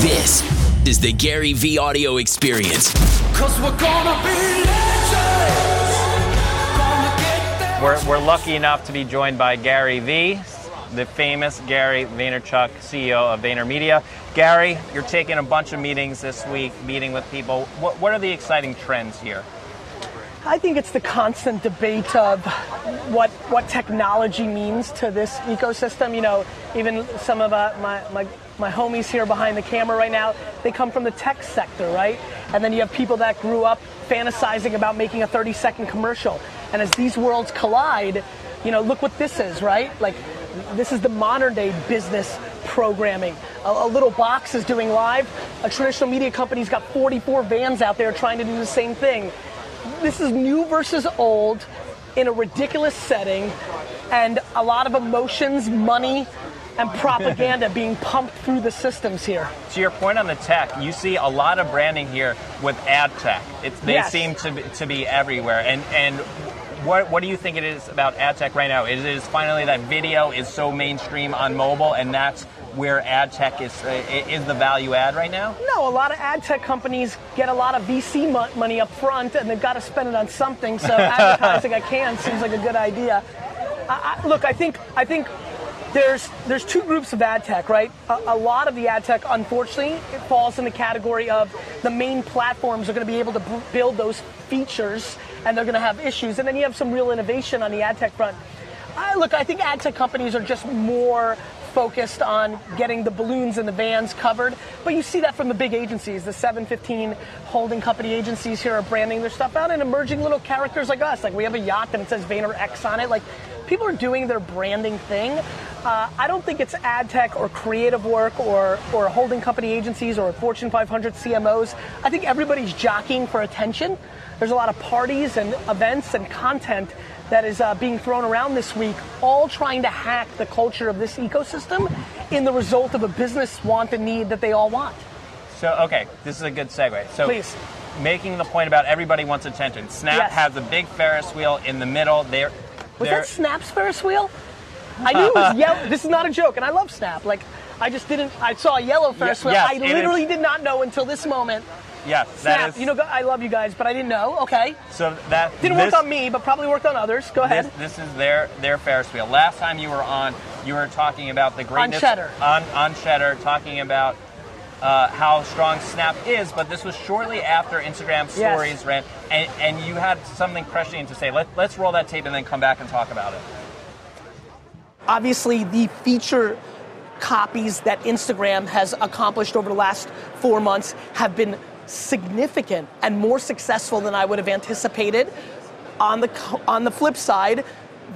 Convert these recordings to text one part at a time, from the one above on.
This is the Gary V audio experience. Cause we're gonna be legends. We're, we're lucky enough to be joined by Gary V, the famous Gary Vaynerchuk, CEO of VaynerMedia. Gary, you're taking a bunch of meetings this week, meeting with people. What, what are the exciting trends here? I think it's the constant debate of what what technology means to this ecosystem. You know, even some of uh, my, my my homies here behind the camera right now, they come from the tech sector, right? And then you have people that grew up fantasizing about making a 30 second commercial. And as these worlds collide, you know, look what this is, right? Like, this is the modern day business programming. A, a little box is doing live. A traditional media company's got 44 vans out there trying to do the same thing this is new versus old in a ridiculous setting and a lot of emotions, money, and propaganda being pumped through the systems here. To your point on the tech, you see a lot of branding here with ad tech. It's, they Yes. seem to be, to be everywhere. And and what what do you think it is about ad tech right now? It is finally that video is so mainstream on mobile, and that's where ad tech is uh, is the value add right now. No, a lot of ad tech companies get a lot of VC mo- money up front and they've got to spend it on something. So advertising I can seems like a good idea. I, I, look, I think I think there's there's two groups of ad tech, right? A, a lot of the ad tech, unfortunately, it falls in the category of the main platforms are going to be able to b- build those features and they're going to have issues. And then you have some real innovation on the ad tech front. I, look, I think ad tech companies are just more focused on getting the balloons and the vans covered. But you see that from the big agencies. The 715 holding company agencies here are branding their stuff out and emerging little characters like us. Like we have a yacht and it says Vayner X on it. Like people are doing their branding thing. Uh, I don't think it's ad tech or creative work or, or holding company agencies or Fortune 500 CMOs. I think everybody's jockeying for attention. There's a lot of parties and events and content that is uh, being thrown around this week, all trying to hack the culture of this ecosystem in the result of a business want and need that they all want. So okay, this is a good segue. So Please. making the point about everybody wants attention. Snap Yes. has a big Ferris wheel in the middle. They're, Was they're that Snap's Ferris wheel? I knew it was yellow. This is not a joke, and I love Snap. Like, I just didn't. I saw a yellow Ferris wheel. yes, I literally did not know until this moment. Yes, Snap. is you know, I love you guys, but I didn't know. Okay, so that didn't this, work on me, but probably worked on others. Go ahead. This, this is their their Ferris wheel. Last time you were on, you were talking about the greatness on Cheddar. on on Cheddar, talking about uh, how strong Snap is. But this was shortly after Instagram Yes. Stories ran, and, and you had something crushing to say. Let, let's roll that tape and then come back and talk about it. obviously the feature copies that Instagram has accomplished over the last four months have been significant and more successful than I would have anticipated. On the on the flip side,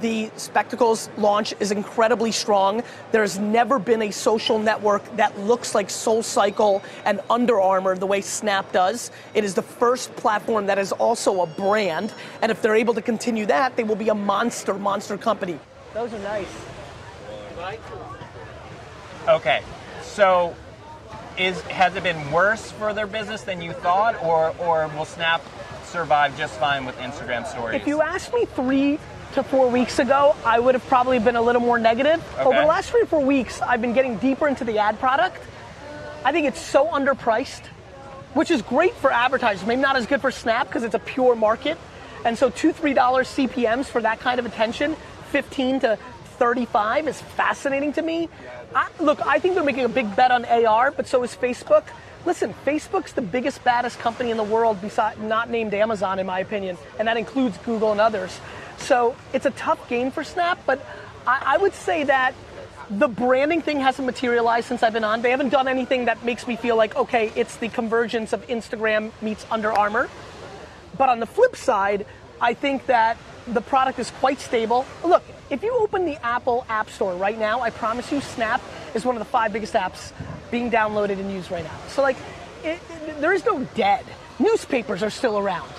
the Spectacles launch is incredibly strong. There's never been a social network that looks like SoulCycle and Under Armour the way Snap does. It is the first platform that is also a brand, and if they're able to continue that, they will be a monster, monster company. Those are nice. Okay, so is has it been worse for their business than you thought, or or will Snap survive just fine with Instagram Stories? If you asked me three to four weeks ago, I would have probably been a little more negative. Over the last three or four weeks, I've been getting deeper into the ad product. I think it's so underpriced, which is great for advertisers. Maybe not as good for Snap because it's a pure market. And so two, three dollars CPMs for that kind of attention, 15 to 35 is fascinating to me. I, look, I think they're making a big bet on AR, but so is Facebook. Listen, Facebook's the biggest, baddest company in the world, beside not named Amazon, in my opinion, and that includes Google and others. So it's a tough game for Snap, but I, I would say that the branding thing hasn't materialized since I've been on. They haven't done anything that makes me feel like, okay, it's the convergence of Instagram meets Under Armour. But on the flip side, I think that the product is quite stable. Look, if you open the Apple App Store right now, I promise you, Snap is one of the five biggest apps being downloaded and used right now. So, like, it, it- there is no dead. Newspapers are still around.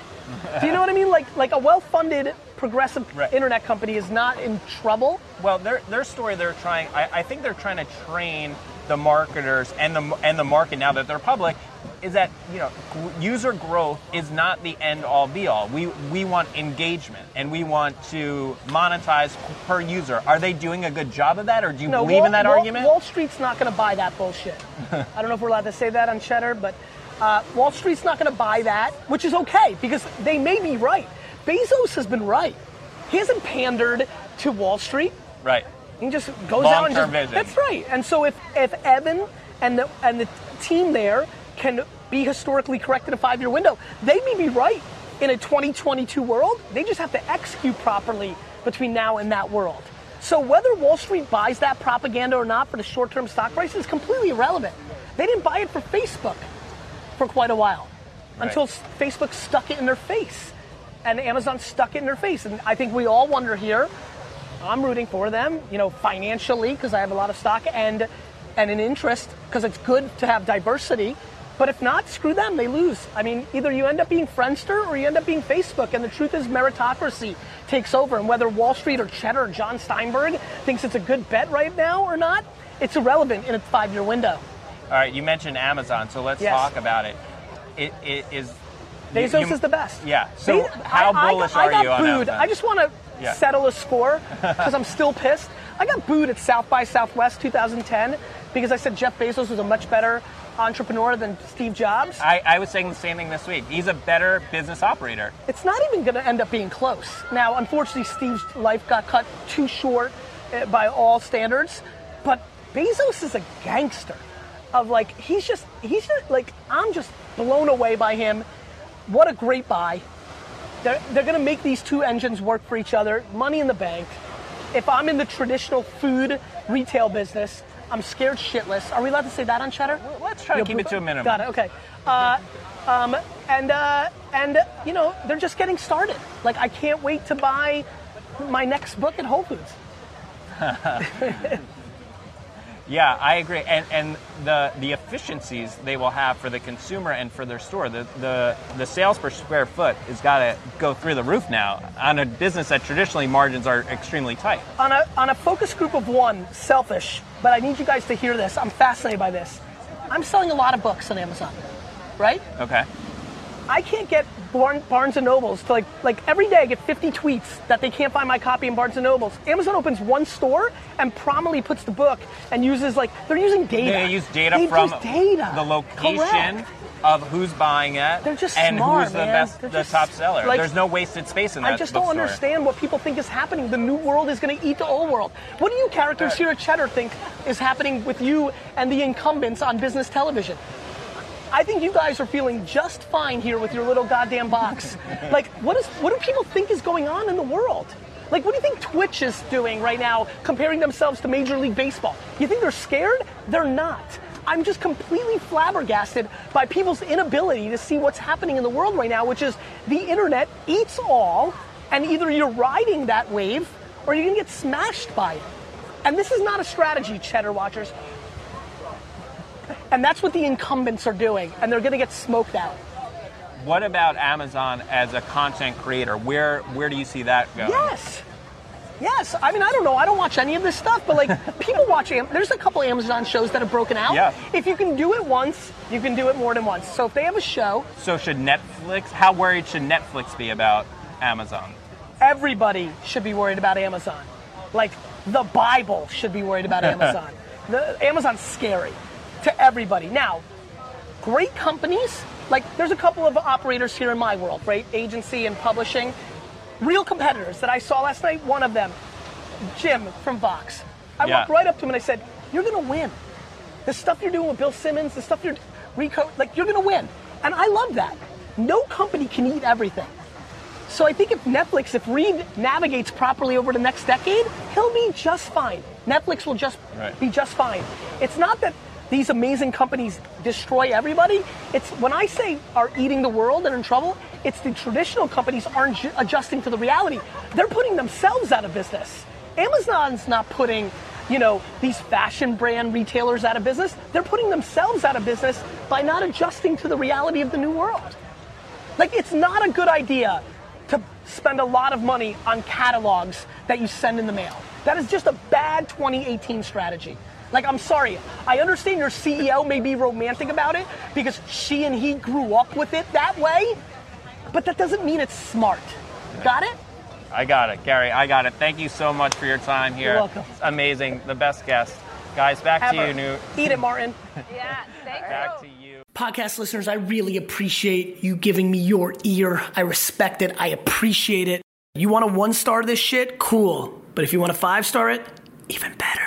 Do you know what I mean? Like, like a well-funded, progressive Right. internet company is not in trouble. Well, their their story, they're trying. I, I think they're trying to train the marketers and the and the market now that they're public is that you know user growth is not the end all be all. We we want engagement and we want to monetize per user. Are they doing a good job of that, or do you No, believe Wall, in that Wall- argument? Wall Street's not going to buy that bullshit. I don't know if we're allowed to say that on Cheddar, but uh, Wall Street's not going to buy that, which is okay because they may be right. Bezos has been right. He hasn't pandered to Wall Street. right. He just goes out and Long-term just. vision. That's right. And so if if Evan and the and the team there can be historically correct in a five year window, they may be right in a 2022 world. They just have to execute properly between now and that world. So whether Wall Street buys that propaganda or not for the short term stock price is completely irrelevant. They didn't buy it for Facebook for quite a while Right. until Facebook stuck it in their face and Amazon stuck it in their face. And I think we all wonder here. I'm rooting for them, you know, financially because I have a lot of stock and and an interest because it's good to have diversity. But if not, screw them, they lose. I mean, either you end up being Friendster or you end up being Facebook. And the truth is, meritocracy takes over. And whether Wall Street or Cheddar or Jon Steinberg thinks it's a good bet right now or not, it's irrelevant in a five year window. All right, you mentioned Amazon, so let's Yes. talk about it. It, it is. Bezos you- is the best. Yeah. So Be- how I- I bullish got, I are got you on booed. Amazon? I just want to Yeah. settle a score because I'm still pissed. I got booed at South by Southwest 2010 because I said Jeff Bezos was a much better entrepreneur than Steve Jobs. I, I was saying the same thing this week. He's a better business operator. It's not even going to end up being close. Now, unfortunately, Steve's life got cut too short uh, by all standards, but Bezos is a gangster. Of like, he's just, he's just like, I'm just blown away by him. What a great buy. They're, they're going to make these two engines work for each other. Money in the bank. If I'm in the traditional food retail business, I'm scared shitless. Are we allowed to say that on Cheddar? Let's try to keep it to a minimum. Got it. Okay. Uh, um, and uh, and you know they're just getting started. Like I can't wait to buy my next book at Whole Foods. Yeah, I agree. And and the the efficiencies they will have for the consumer and for their store, the the, the sales per square foot has got to go through the roof now on a business that traditionally margins are extremely tight. On a on a focus group of one, selfish, but I need you guys to hear this. I'm fascinated by this. I'm selling a lot of books on Amazon, right? Okay. I can't get Barnes and Nobles to like like every day I get 50 tweets that they can't find my copy in Barnes and Nobles. Amazon opens one store and prominently puts the book and uses like they're using data. They use data They from data. the location Correct. of who's buying it They're just and smart, who's the man. best, They're the just- top seller. like- There's no wasted space in that I just don't understand what people think is happening. The new world is going to eat the old world. What do you characters here at Cheddar think is happening with you and the incumbents on business television? I think you guys are feeling just fine here with your little goddamn box. like, what is what do people think is going on in the world? Like, what do you think Twitch is doing right now, comparing themselves to Major League Baseball? You think they're scared? They're not. I'm just completely flabbergasted by people's inability to see what's happening in the world right now, which is the internet eats all, and either you're riding that wave or you're gonna get smashed by it. And this is not a strategy, Cheddar Watchers. And that's what the incumbents are doing, and they're gonna get smoked out. What about Amazon as a content creator? Where where do you see that going? Yes. Yes. I mean, I don't know. I don't watch any of this stuff, but like people watch. Am- There's a couple Amazon shows that have broken out. Yeah. If you can do it once, you can do it more than once. So if they have a show, So should Netflix? How worried should Netflix be about Amazon? everybody should be worried about Amazon. Like the Bible should be worried about Amazon. the, Amazon's scary to everybody. Now, great companies, like there's a couple of operators here in my world, right? Agency and publishing. Real competitors that I saw last night, one of them, Jim from Vox. I Yeah. walked right up to him and I said, You're gonna win. The stuff you're doing with Bill Simmons, the stuff you're Recode, like you're gonna win. And I love that. No company can eat everything. So I think if Netflix, if Reed navigates properly over the next decade, he'll be just fine. Netflix will just Right. be just fine. It's not that these amazing companies destroy everybody. It's when I say are eating the world and in trouble, it's the traditional companies aren't ju- adjusting to the reality. They're putting themselves out of business. Amazon's not putting, you know, these fashion brand retailers out of business. They're putting themselves out of business by not adjusting to the reality of the new world. Like, it's not a good idea to spend a lot of money on catalogs that you send in the mail. That is just a bad 2018 strategy. Like, I'm sorry. I understand your CEO may be romantic about it because she and he grew up with it that way, but that doesn't mean it's smart. Got it? I got it, Gary. I got it. Thank you so much for your time here. You're welcome. It's amazing. The best guest. Guys, back to you, New. Eat it, Martin. Yeah, thank you. Back you. to you. Podcast listeners, I really appreciate you giving me your ear. I respect it. I appreciate it. You want to one star this shit? Cool. But if you want to five star it, even better.